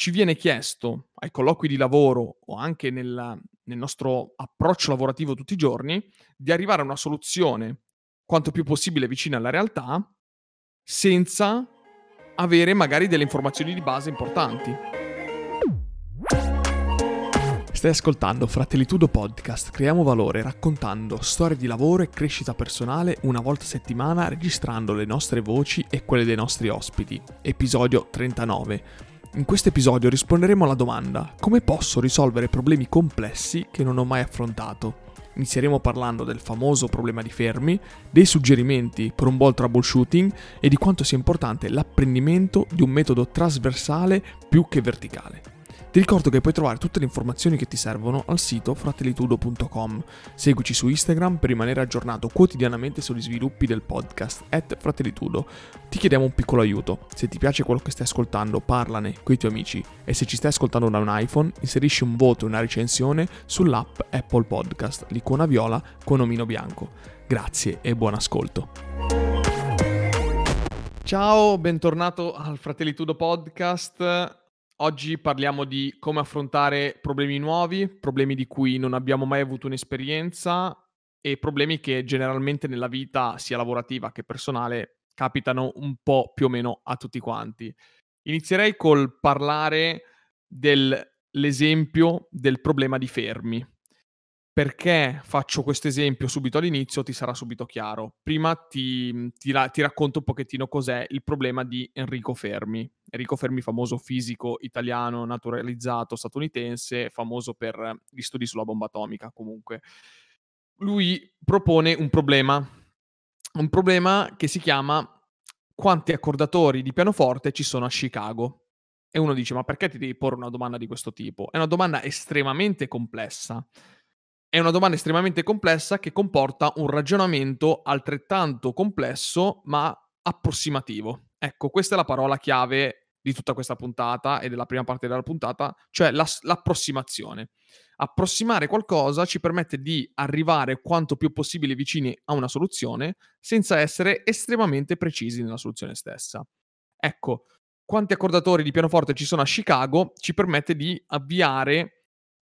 ci viene chiesto ai colloqui di lavoro o anche nel, nel nostro approccio lavorativo tutti i giorni di arrivare a una soluzione quanto più possibile vicina alla realtà senza avere magari delle informazioni di base importanti. Stai ascoltando Fratellitudo Podcast, creiamo valore raccontando storie di lavoro e crescita personale una volta a settimana registrando le nostre voci e quelle dei nostri ospiti. Episodio 39. In questo episodio risponderemo alla domanda come posso risolvere problemi complessi che non ho mai affrontato. Inizieremo parlando del famoso problema di fermi, dei suggerimenti per un buon troubleshooting e di quanto sia importante l'apprendimento di un metodo trasversale più che verticale. Ti ricordo che puoi trovare tutte le informazioni che ti servono al sito fratellitudo.com. Seguici su Instagram per rimanere aggiornato quotidianamente sugli sviluppi del podcast at fratellitudo. Ti chiediamo un piccolo aiuto. Se ti piace quello che stai ascoltando, parlane con i tuoi amici e se ci stai ascoltando da un iPhone, inserisci un voto e una recensione sull'app Apple Podcast, l'icona viola con omino bianco. Grazie e buon ascolto. Ciao, bentornato al Fratellitudo Podcast. Oggi parliamo di come affrontare problemi nuovi, problemi di cui non abbiamo mai avuto un'esperienza e problemi che generalmente nella vita, sia lavorativa che personale, capitano un po' più o meno a tutti quanti. Inizierei col parlare dell'esempio del problema di fermi. Perché faccio questo esempio subito all'inizio ti sarà subito chiaro. Prima ti, ti, ti, racconto un pochettino cos'è il problema di Enrico Fermi. Enrico Fermi, famoso fisico italiano naturalizzato statunitense, famoso per gli studi sulla bomba atomica comunque. Lui propone un problema, un problema che si chiama quanti accordatori di pianoforte ci sono a Chicago. E uno dice, ma perché ti devi porre una domanda di questo tipo? È una domanda estremamente complessa è una domanda estremamente complessa che comporta un ragionamento altrettanto complesso ma approssimativo. Ecco, questa è la parola chiave di tutta questa puntata e della prima parte della puntata, cioè la, l'approssimazione. Approssimare qualcosa ci permette di arrivare quanto più possibile vicini a una soluzione senza essere estremamente precisi nella soluzione stessa. Ecco, quanti accordatori di pianoforte ci sono a Chicago ci permette di avviare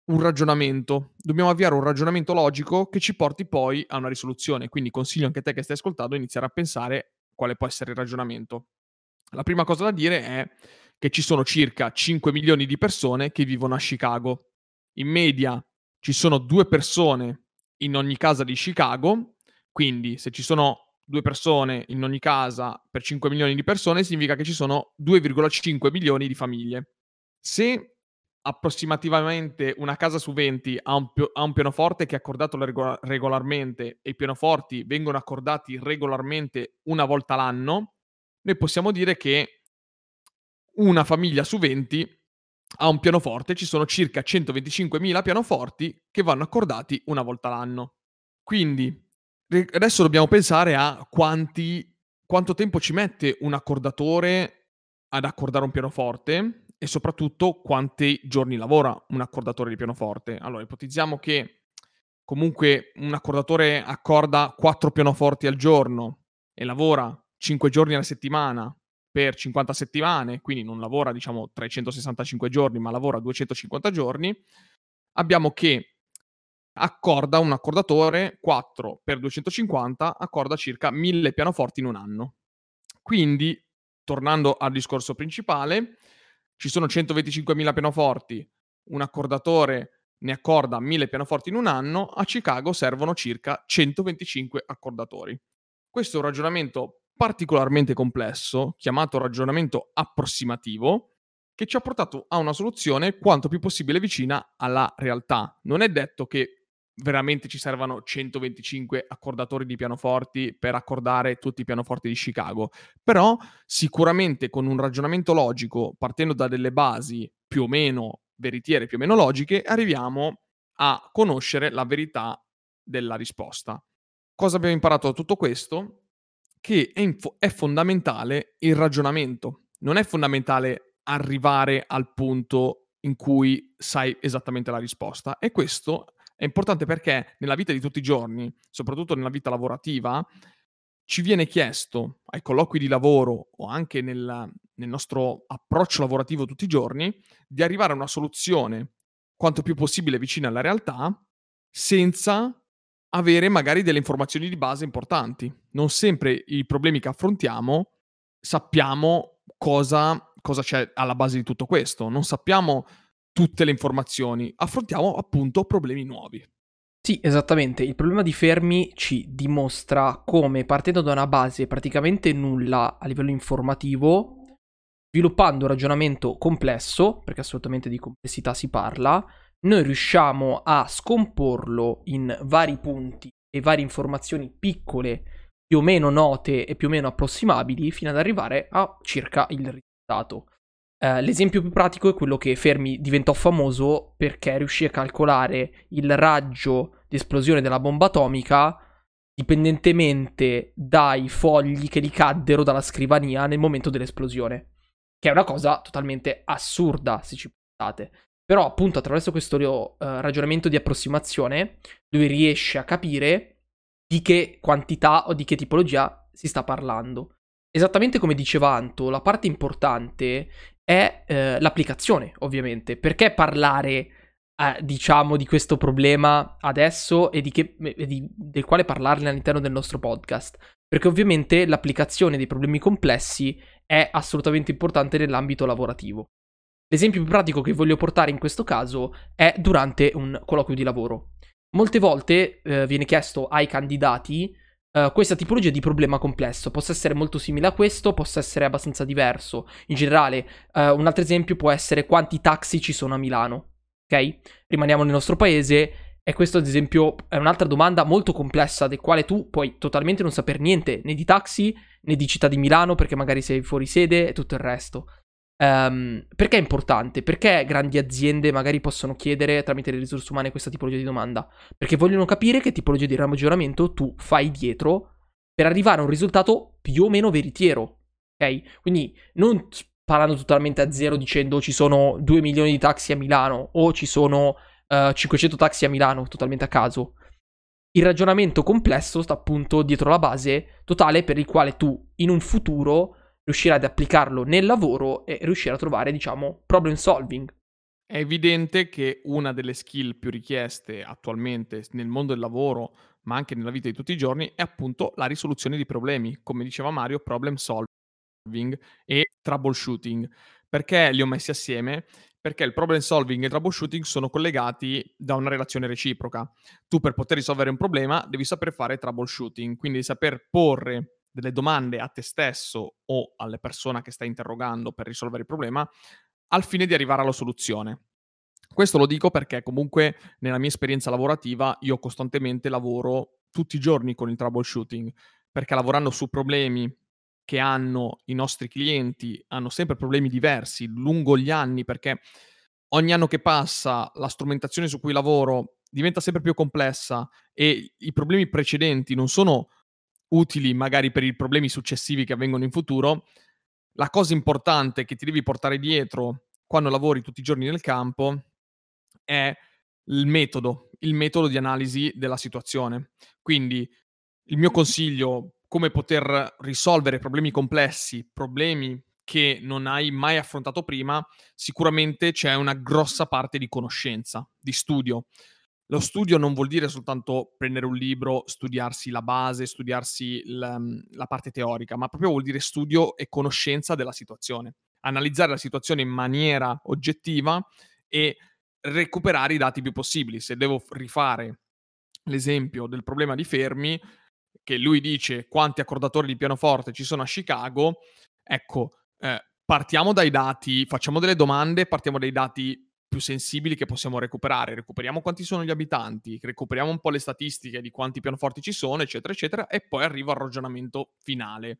un ragionamento. Dobbiamo avviare un ragionamento logico che ci porti poi a una risoluzione. Quindi consiglio anche a te che stai ascoltando iniziare a pensare quale può essere il ragionamento. La prima cosa da dire è che ci sono circa 5 milioni di persone che vivono a Chicago. In media ci sono due persone in ogni casa di Chicago, quindi se ci sono due persone in ogni casa per 5 milioni di persone significa che ci sono 2,5 milioni di famiglie. Se approssimativamente una casa su 20 ha un, ha un pianoforte che è accordato rego- regolarmente e i pianoforti vengono accordati regolarmente una volta l'anno, noi possiamo dire che una famiglia su 20 ha un pianoforte, ci sono circa 125.000 pianoforti che vanno accordati una volta l'anno. Quindi adesso dobbiamo pensare a quanti, quanto tempo ci mette un accordatore ad accordare un pianoforte e soprattutto quanti giorni lavora un accordatore di pianoforte. Allora, ipotizziamo che comunque un accordatore accorda 4 pianoforti al giorno e lavora 5 giorni alla settimana per 50 settimane, quindi non lavora diciamo 365 giorni, ma lavora 250 giorni, abbiamo che accorda un accordatore 4 per 250 accorda circa 1000 pianoforti in un anno. Quindi, tornando al discorso principale, ci sono 125.000 pianoforti, un accordatore ne accorda 1000 pianoforti in un anno, a Chicago servono circa 125 accordatori. Questo è un ragionamento particolarmente complesso, chiamato ragionamento approssimativo, che ci ha portato a una soluzione quanto più possibile vicina alla realtà. Non è detto che veramente ci servano 125 accordatori di pianoforti per accordare tutti i pianoforti di Chicago, però sicuramente con un ragionamento logico, partendo da delle basi più o meno veritiere, più o meno logiche, arriviamo a conoscere la verità della risposta. Cosa abbiamo imparato da tutto questo? Che è, inf- è fondamentale il ragionamento, non è fondamentale arrivare al punto in cui sai esattamente la risposta e questo è importante perché nella vita di tutti i giorni, soprattutto nella vita lavorativa, ci viene chiesto ai colloqui di lavoro o anche nel nel nostro approccio lavorativo tutti i giorni, di arrivare a una soluzione quanto più possibile vicina alla realtà, senza avere magari delle informazioni di base importanti. Non sempre i problemi che affrontiamo sappiamo cosa cosa c'è alla base di tutto questo, non sappiamo tutte le informazioni, affrontiamo appunto problemi nuovi. Sì, esattamente. Il problema di Fermi ci dimostra come partendo da una base praticamente nulla a livello informativo, sviluppando un ragionamento complesso, perché assolutamente di complessità si parla, noi riusciamo a scomporlo in vari punti e varie informazioni piccole, più o meno note e più o meno approssimabili, fino ad arrivare a circa il risultato. Uh, l'esempio più pratico è quello che Fermi diventò famoso perché riuscì a calcolare il raggio di esplosione della bomba atomica dipendentemente dai fogli che gli caddero dalla scrivania nel momento dell'esplosione. Che è una cosa totalmente assurda, se ci pensate. Però, appunto, attraverso questo uh, ragionamento di approssimazione, lui riesce a capire di che quantità o di che tipologia si sta parlando. Esattamente come diceva Anto, la parte importante è eh, l'applicazione, ovviamente. Perché parlare, eh, diciamo, di questo problema adesso e di che, e di, del quale parlarne all'interno del nostro podcast? Perché ovviamente l'applicazione dei problemi complessi è assolutamente importante nell'ambito lavorativo. L'esempio più pratico che voglio portare in questo caso è durante un colloquio di lavoro. Molte volte eh, viene chiesto ai candidati uh, questa tipologia di problema complesso. Possa essere molto simile a questo, possa essere abbastanza diverso. In generale, uh, un altro esempio può essere quanti taxi ci sono a Milano. Ok? Rimaniamo nel nostro paese. E questo, ad esempio, è un'altra domanda molto complessa, del quale tu puoi totalmente non sapere niente né di taxi né di città di Milano, perché magari sei fuori sede e tutto il resto. Um, perché è importante? Perché grandi aziende magari possono chiedere tramite le risorse umane questa tipologia di domanda? Perché vogliono capire che tipologia di ragionamento tu fai dietro per arrivare a un risultato più o meno veritiero. Ok? Quindi non parlando totalmente a zero dicendo ci sono 2 milioni di taxi a Milano o ci sono uh, eh, 500 taxi a Milano, totalmente a caso. Il ragionamento complesso sta appunto dietro la base totale per il quale tu in un futuro riuscire ad applicarlo nel lavoro e riuscire a trovare, diciamo, problem solving. È evidente che una delle skill più richieste attualmente nel mondo del lavoro, ma anche nella vita di tutti i giorni, è appunto la risoluzione di problemi, come diceva Mario, problem solving e troubleshooting. Perché li ho messi assieme? Perché il problem solving e il troubleshooting sono collegati da una relazione reciproca. Tu per poter risolvere un problema devi saper fare troubleshooting, quindi saper porre delle domande a te stesso o alle persone che stai interrogando per risolvere il problema, al fine di arrivare alla soluzione. Questo lo dico perché comunque nella mia esperienza lavorativa io costantemente lavoro tutti i giorni con il troubleshooting, perché lavorando su problemi che hanno i nostri clienti, hanno sempre problemi diversi lungo gli anni, perché ogni anno che passa la strumentazione su cui lavoro diventa sempre più complessa e i problemi precedenti non sono utili magari per i problemi successivi che avvengono in futuro, la cosa importante che ti devi portare dietro quando lavori tutti i giorni nel campo è il metodo, il metodo di analisi della situazione. Quindi il mio consiglio, come poter risolvere problemi complessi, problemi che non hai mai affrontato prima, sicuramente c'è una grossa parte di conoscenza, di studio. Lo studio non vuol dire soltanto prendere un libro, studiarsi la base, studiarsi la, mhmm, la parte teorica, ma proprio vuol dire studio e conoscenza della situazione. Analizzare la situazione in maniera oggettiva e recuperare i dati più possibili. Se devo rifare l'esempio del problema di Fermi, che lui dice quanti accordatori di pianoforte ci sono a Chicago, ecco, eh, partiamo dai dati, facciamo delle domande, partiamo dai dati più sensibili che possiamo recuperare. Recuperiamo quanti sono gli abitanti, recuperiamo un po' le statistiche di quanti pianoforti ci sono, eccetera, eccetera, e poi arrivo al ragionamento finale.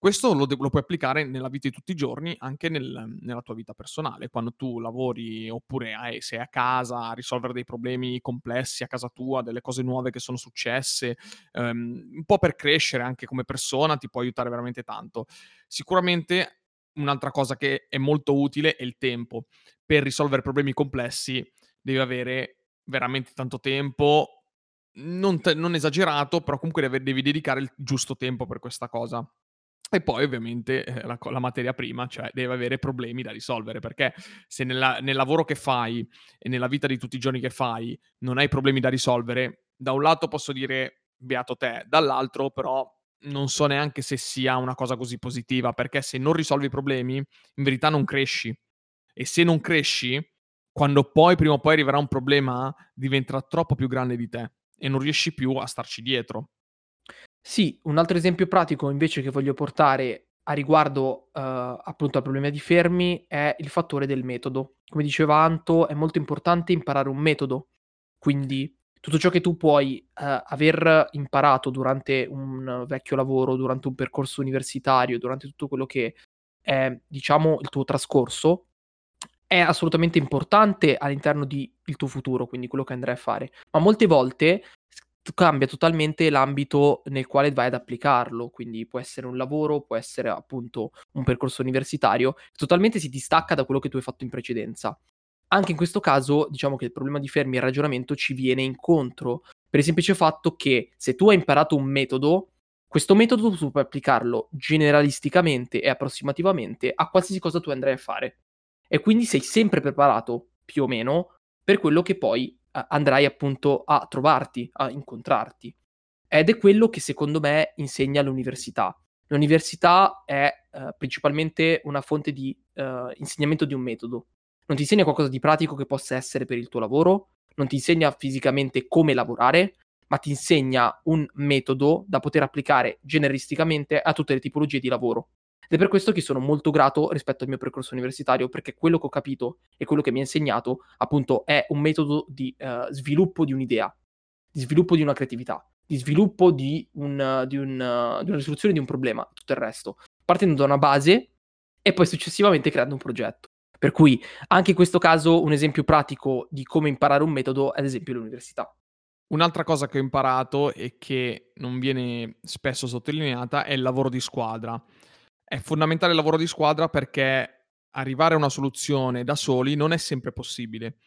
Questo lo, de- lo puoi applicare nella vita di tutti i giorni, anche nel, nella tua vita personale, quando tu lavori oppure hai, sei a casa a risolvere dei problemi complessi a casa tua, delle cose nuove che sono successe, um, un po' per crescere anche come persona, ti può aiutare veramente tanto. Sicuramente un'altra cosa che è molto utile è il tempo. Per risolvere problemi complessi devi avere veramente tanto tempo non, te, non esagerato, però comunque devi, devi dedicare il giusto tempo per questa cosa. E poi ovviamente eh, la, la, materia prima, cioè deve avere problemi da risolvere, perché se nella, nel lavoro che fai e nella vita di tutti i giorni che fai non hai problemi da risolvere, da un lato posso dire beato te, dall'altro però non so neanche se sia una cosa così positiva, perché se non risolvi i problemi, in verità non cresci. E se non cresci, quando poi prima o poi arriverà un problema, diventerà troppo più grande di te e non riesci più a starci dietro. Sì, un altro esempio pratico invece che voglio portare a riguardo uh, appunto al problema di Fermi è il fattore del metodo. Come diceva Anto, è molto importante imparare un metodo, quindi tutto ciò che tu puoi uh, aver imparato durante un vecchio lavoro, durante un percorso universitario, durante tutto quello che è, diciamo, il tuo trascorso, è assolutamente importante all'interno del tuo futuro, quindi quello che andrai a fare. Ma molte volte cambia totalmente l'ambito nel quale vai ad applicarlo, quindi può essere un lavoro, può essere appunto un percorso universitario, totalmente si distacca da quello che tu hai fatto in precedenza. Anche in questo caso, diciamo che il problema di fermi e il ragionamento ci viene incontro, per il semplice fatto che se tu hai imparato un metodo, questo metodo tu puoi applicarlo generalisticamente e approssimativamente a qualsiasi cosa tu andrai a fare e quindi sei sempre preparato, più o meno, per quello che poi uh, andrai appunto a trovarti, a incontrarti. Ed è quello che secondo me insegna l'università. L'università è uh, principalmente una fonte di uh, insegnamento di un metodo. Non ti insegna qualcosa di pratico che possa essere per il tuo lavoro, non ti insegna fisicamente come lavorare, ma ti insegna un metodo da poter applicare generisticamente a tutte le tipologie di lavoro. Ed è per questo che sono molto grato rispetto al mio percorso universitario, perché quello che ho capito e quello che mi ha insegnato, appunto, è un metodo di uh, sviluppo di un'idea, di sviluppo di una creatività, di sviluppo di, un, di, un, uh, di una risoluzione di un problema, tutto il resto, partendo da una base e poi successivamente creando un progetto. Per cui anche in questo caso un esempio pratico di come imparare un metodo è ad esempio l'università. Un'altra cosa che ho imparato e che non viene spesso sottolineata è il lavoro di squadra. È fondamentale il lavoro di squadra perché arrivare a una soluzione da soli non è sempre possibile.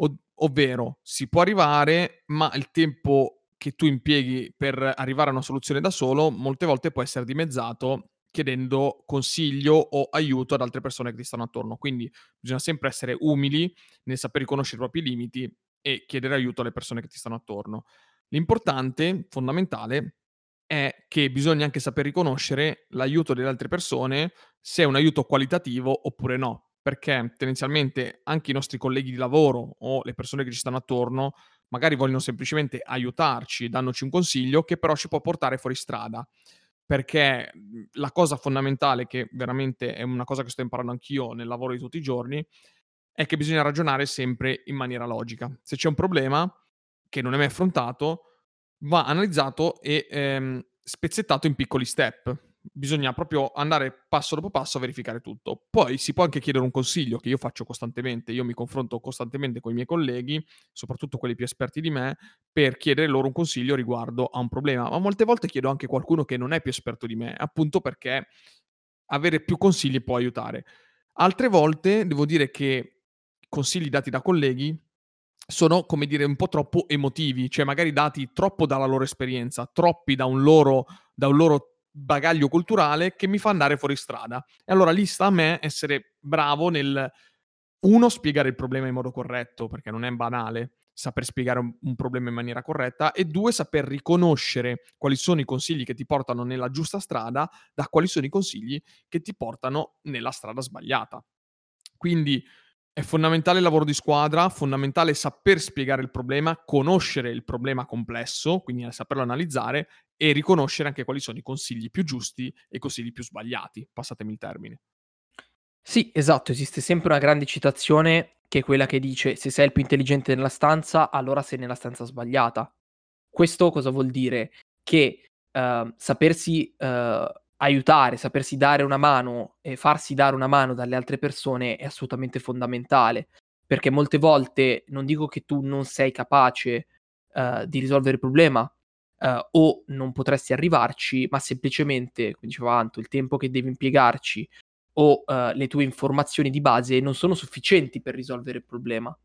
Ov- ovvero, si può arrivare, ma il tempo che tu impieghi per arrivare a una soluzione da solo molte volte può essere dimezzato chiedendo consiglio o aiuto ad altre persone che ti stanno attorno. Quindi bisogna sempre essere umili nel saper riconoscere i propri limiti e chiedere aiuto alle persone che ti stanno attorno. L'importante, fondamentale, è che bisogna anche saper riconoscere l'aiuto delle altre persone, se è un aiuto qualitativo oppure no. Perché tendenzialmente anche i nostri colleghi di lavoro o le persone che ci stanno attorno magari vogliono semplicemente aiutarci, dandoci un consiglio che però ci può portare fuori strada. Perché mhmm, la cosa fondamentale, che veramente è una cosa che sto imparando anch'io nel lavoro di tutti i giorni, è che bisogna ragionare sempre in maniera logica. Se c'è un problema che non è mai affrontato, va analizzato e ehm, spezzettato in piccoli step. Bisogna proprio andare passo dopo passo a verificare tutto. Poi si può anche chiedere un consiglio che io faccio costantemente. Io mi confronto costantemente con i miei colleghi, soprattutto quelli più esperti di me, per chiedere loro un consiglio riguardo a un problema. Ma molte volte chiedo anche qualcuno che non è più esperto di me, appunto perché avere più consigli può aiutare. Altre volte devo dire che consigli dati da colleghi sono, come dire, un po' troppo emotivi, cioè magari dati troppo dalla loro esperienza, troppi da un loro, da un loro bagaglio culturale che mi fa andare fuori strada. E allora lì sta a me essere bravo nel, uno, spiegare il problema in modo corretto, perché non è banale saper spiegare un, problema in maniera corretta, e due, saper riconoscere quali sono i consigli che ti portano nella giusta strada da quali sono i consigli che ti portano nella strada sbagliata. Quindi è fondamentale il lavoro di squadra, fondamentale saper spiegare il problema, conoscere il problema complesso, quindi saperlo analizzare e riconoscere anche quali sono i consigli più giusti e i consigli più sbagliati, passatemi il termine. Sì, esatto, esiste sempre una grande citazione che è quella che dice se sei il più intelligente nella stanza, allora sei nella stanza sbagliata. Questo cosa vuol dire? Che uh, sapersi uh, aiutare, sapersi dare una mano e farsi dare una mano dalle altre persone è assolutamente fondamentale, perché molte volte non dico che tu non sei capace uh, di risolvere il problema uh, o non potresti arrivarci, ma semplicemente, come diceva Anto, il tempo che devi impiegarci o uh, le tue informazioni di base non sono sufficienti per risolvere il problema.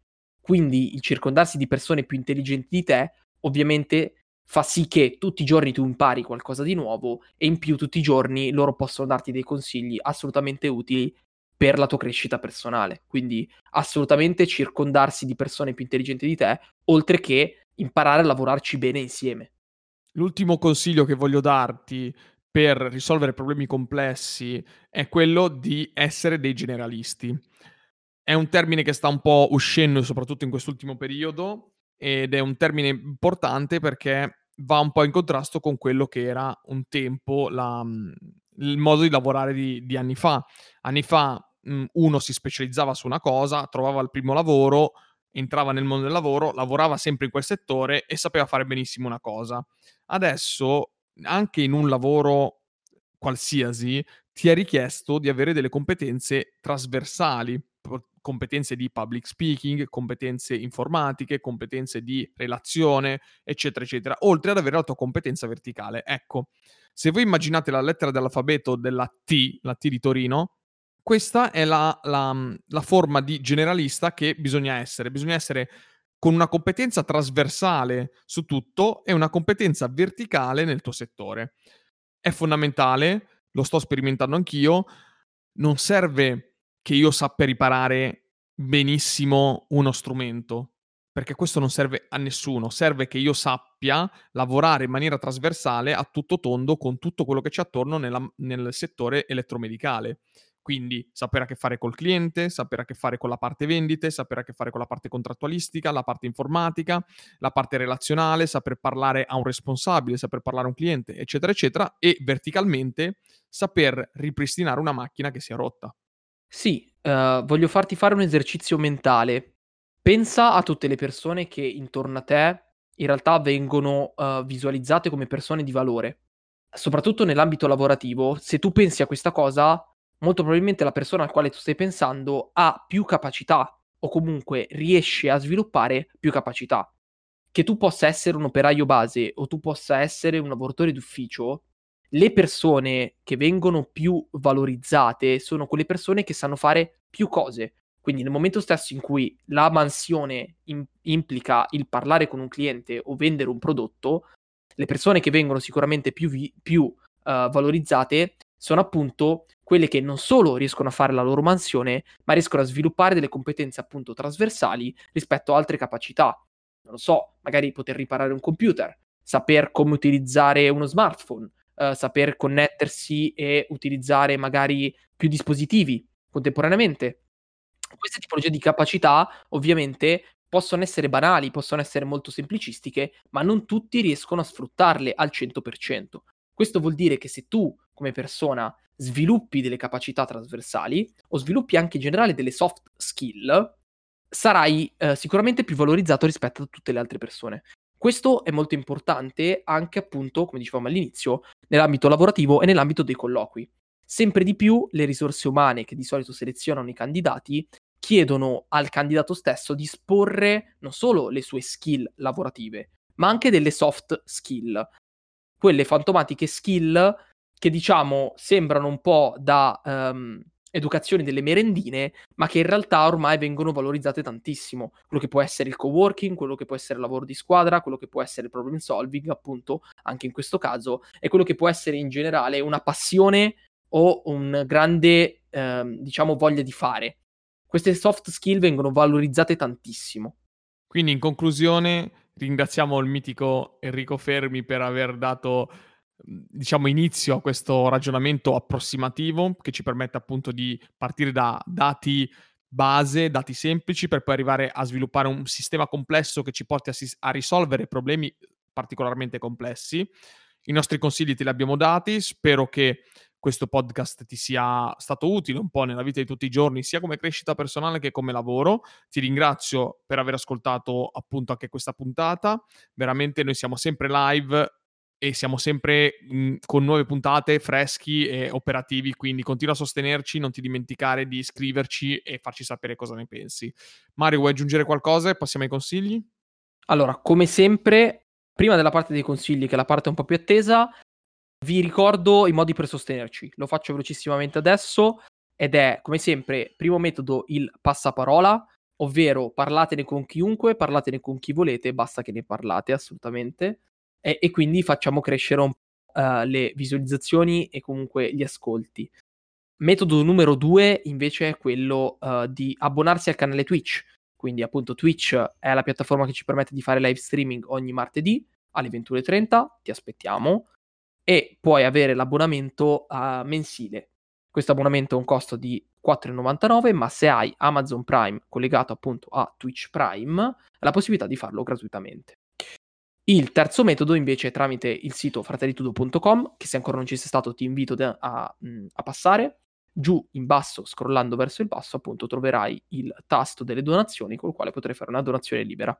Quindi il circondarsi di persone più intelligenti di te ovviamente fa sì che tutti i giorni tu impari qualcosa di nuovo e in più tutti i giorni loro possono darti dei consigli assolutamente utili per la tua crescita personale. Quindi assolutamente circondarsi di persone più intelligenti di te, oltre che imparare a lavorarci bene insieme. L'ultimo consiglio che voglio darti per risolvere problemi complessi è quello di essere dei generalisti. È un termine che sta un po' uscendo soprattutto in quest'ultimo periodo ed è un termine importante perché va un po' in contrasto con quello che era un tempo la, mhmm, il modo di lavorare di, di anni fa. Anni fa mh, mhmm, uno si specializzava su una cosa, trovava il primo lavoro, entrava nel mondo del lavoro, lavorava sempre in quel settore e sapeva fare benissimo una cosa. Adesso, anche in un lavoro qualsiasi, ti è richiesto di avere delle competenze trasversali, competenze di public speaking, competenze informatiche, competenze di relazione, eccetera, eccetera, oltre ad avere la tua competenza verticale. Ecco, se voi immaginate la lettera dell'alfabeto della T, la T di Torino, questa è la, la, la forma di generalista che bisogna essere. Bisogna essere con una competenza trasversale su tutto e una competenza verticale nel tuo settore. È fondamentale, lo sto sperimentando anch'io, non serve che io sappia riparare benissimo uno strumento, perché questo non serve a nessuno, serve che io sappia lavorare in maniera trasversale a tutto tondo con tutto quello che c'è attorno nella, nel settore elettromedicale. Quindi sapere a che fare col cliente, sapere a che fare con la parte vendite, sapere a che fare con la parte contrattualistica, la parte informatica, la parte relazionale, saper parlare a un responsabile, saper parlare a un cliente, eccetera, eccetera, e verticalmente saper ripristinare una macchina che si è rotta. Sì, ehm, voglio farti fare un esercizio mentale. Pensa a tutte le persone che intorno a te in realtà vengono, uhm, visualizzate come persone di valore. Soprattutto nell'ambito lavorativo, se tu pensi a questa cosa, molto probabilmente la persona al quale tu stai pensando ha più capacità o comunque riesce a sviluppare più capacità. Che tu possa essere un operaio base o tu possa essere un lavoratore d'ufficio le persone che vengono più valorizzate sono quelle persone che sanno fare più cose. Quindi nel momento stesso in cui la mansione im- implica il parlare con un cliente o vendere un prodotto, le persone che vengono sicuramente più, vi- più uh, valorizzate sono appunto quelle che non solo riescono a fare la loro mansione, ma riescono a sviluppare delle competenze appunto trasversali rispetto a altre capacità. Non lo so, magari poter riparare un computer, saper come utilizzare uno smartphone, uh, saper connettersi e utilizzare magari più dispositivi contemporaneamente. Queste tipologie di capacità ovviamente possono essere banali, possono essere molto semplicistiche, ma non tutti riescono a sfruttarle al 100%. Questo vuol dire che se tu come persona sviluppi delle capacità trasversali o sviluppi anche in generale delle soft skill, sarai eh, sicuramente più valorizzato rispetto a tutte le altre persone. Questo è molto importante anche appunto, come dicevamo all'inizio, nell'ambito lavorativo e nell'ambito dei colloqui. Sempre di più le risorse umane che di solito selezionano i candidati chiedono al candidato stesso di sporre non solo le sue skill lavorative, ma anche delle soft skill, quelle fantomatiche skill che diciamo sembrano un po' da um, educazioni delle merendine, ma che in realtà ormai vengono valorizzate tantissimo. Quello che può essere il co-working, quello che può essere il lavoro di squadra, quello che può essere il problem solving, appunto, anche in questo caso, e quello che può essere in generale una passione o un grande, ehm, diciamo, voglia di fare. Queste soft skill vengono valorizzate tantissimo. Quindi, in conclusione, ringraziamo il mitico Enrico Fermi per aver dato diciamo, inizio a questo ragionamento approssimativo che ci permette appunto di partire da dati base, dati semplici, per poi arrivare a sviluppare un sistema complesso che ci porti a, si- a risolvere problemi particolarmente complessi. I nostri consigli te li abbiamo dati, spero che questo podcast ti sia stato utile un po' nella vita di tutti i giorni, sia come crescita personale che come lavoro. Ti ringrazio per aver ascoltato appunto anche questa puntata. Veramente noi siamo sempre live e siamo sempre mh, mhmm, con nuove puntate freschi e operativi, quindi continua a sostenerci, non ti dimenticare di iscriverci e farci sapere cosa ne pensi. Mario, vuoi aggiungere qualcosa passiamo ai consigli? Allora, come sempre, prima della parte dei consigli, che è la parte un po' più attesa, vi ricordo i modi per sostenerci. Lo faccio velocissimamente adesso ed è, come sempre, primo metodo il passaparola, ovvero parlatene con chiunque, parlatene con chi volete, basta che ne parlate assolutamente, e, e quindi facciamo crescere un, uh, le visualizzazioni e comunque gli ascolti. Metodo numero due invece è quello uh, di abbonarsi al canale Twitch, quindi appunto Twitch è la piattaforma che ci permette di fare live streaming ogni martedì alle 21.30, ti aspettiamo, e puoi avere l'abbonamento uh, mensile. Questo abbonamento ha un costo di 4,99, ma se hai Amazon Prime collegato appunto a Twitch Prime, hai la possibilità di farlo gratuitamente. Il terzo metodo invece è tramite il sito fratellitudo.com, che se ancora non ci sei stato ti invito a, a, a passare. Giù in basso, scrollando verso il basso, appunto troverai il tasto delle donazioni col quale potrai fare una donazione libera.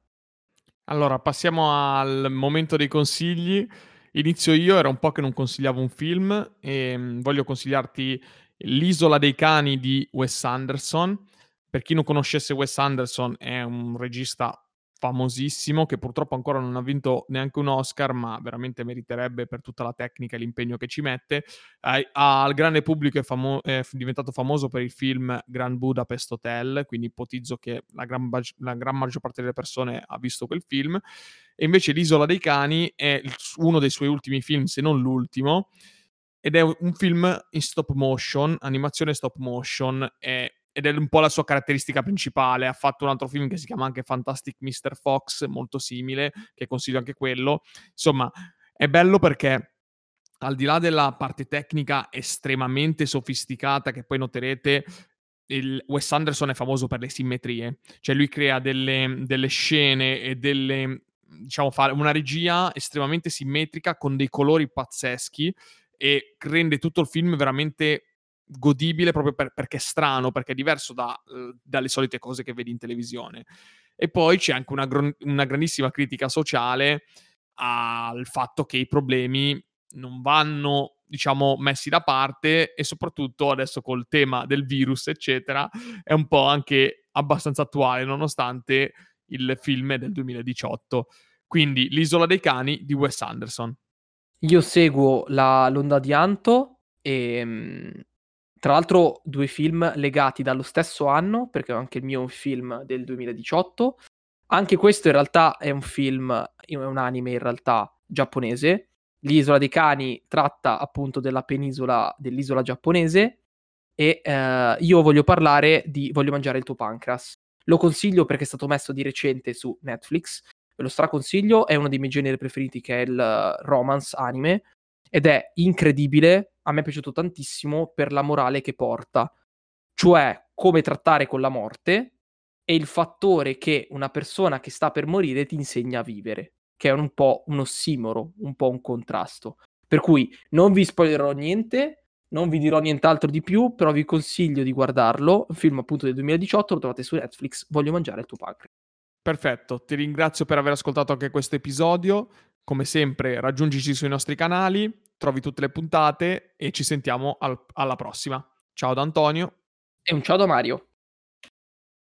Allora, passiamo al momento dei consigli. Inizio io, era un po' che non consigliavo un film e mm, voglio consigliarti L'isola dei cani di Wes Anderson. Per chi non conoscesse Wes Anderson, è un regista famosissimo che purtroppo ancora non ha vinto neanche un Oscar, ma veramente meriterebbe per tutta la tecnica e l'impegno che ci mette. Eh, al grande pubblico è, famo- è, diventato famoso per il film Grand Budapest Hotel, quindi ipotizzo che la gran, ba- la gran maggior parte delle persone ha visto quel film. E invece L'isola dei cani è uno dei suoi ultimi film, se non l'ultimo, ed è un film in stop motion, animazione stop motion, è ed è un po' la sua caratteristica principale. Ha fatto un altro film che si chiama anche Fantastic Mr. Fox, molto simile, che consiglio anche quello. Insomma, è bello perché al di là della parte tecnica estremamente sofisticata, che poi noterete, il Wes Anderson è famoso per le simmetrie, cioè lui crea delle, delle scene e delle, diciamo, fa una regia estremamente simmetrica con dei colori pazzeschi e rende tutto il film veramente godibile proprio per, perché è strano, perché è diverso da, uh, dalle solite cose che vedi in televisione. E poi c'è anche una, gr- una grandissima critica sociale al fatto che i problemi non vanno, diciamo, messi da parte e soprattutto adesso col tema del virus, eccetera, è un po' anche abbastanza attuale, nonostante il film del 2018. Quindi L'isola dei cani di Wes Anderson. Io seguo la, l'onda di Anto e mm, tra l'altro due film legati dallo stesso anno, perché anche il mio è un film del 2018. Anche questo in realtà è un film, è un anime in realtà giapponese. L'isola dei cani tratta appunto della penisola, dell'isola giapponese e eh, io voglio parlare di Voglio mangiare il tuo pancreas. Lo consiglio perché è stato messo di recente su Netflix, ve lo straconsiglio, è uno dei miei generi preferiti che è il romance anime ed è incredibile, a me è piaciuto tantissimo per la morale che porta, cioè come trattare con la morte e il fattore che una persona che sta per morire ti insegna a vivere, che è un po' un ossimoro, un po' un contrasto. Per cui non vi spoilerò niente, non vi dirò nient'altro di più, però vi consiglio di guardarlo, un film appunto del 2018, lo trovate su Netflix, Voglio mangiare il tuo pancreas. Perfetto, ti ringrazio per aver ascoltato anche questo episodio. Come sempre, raggiungici sui nostri canali, trovi tutte le puntate e ci sentiamo al- alla prossima. Ciao da Antonio. E un ciao da Mario.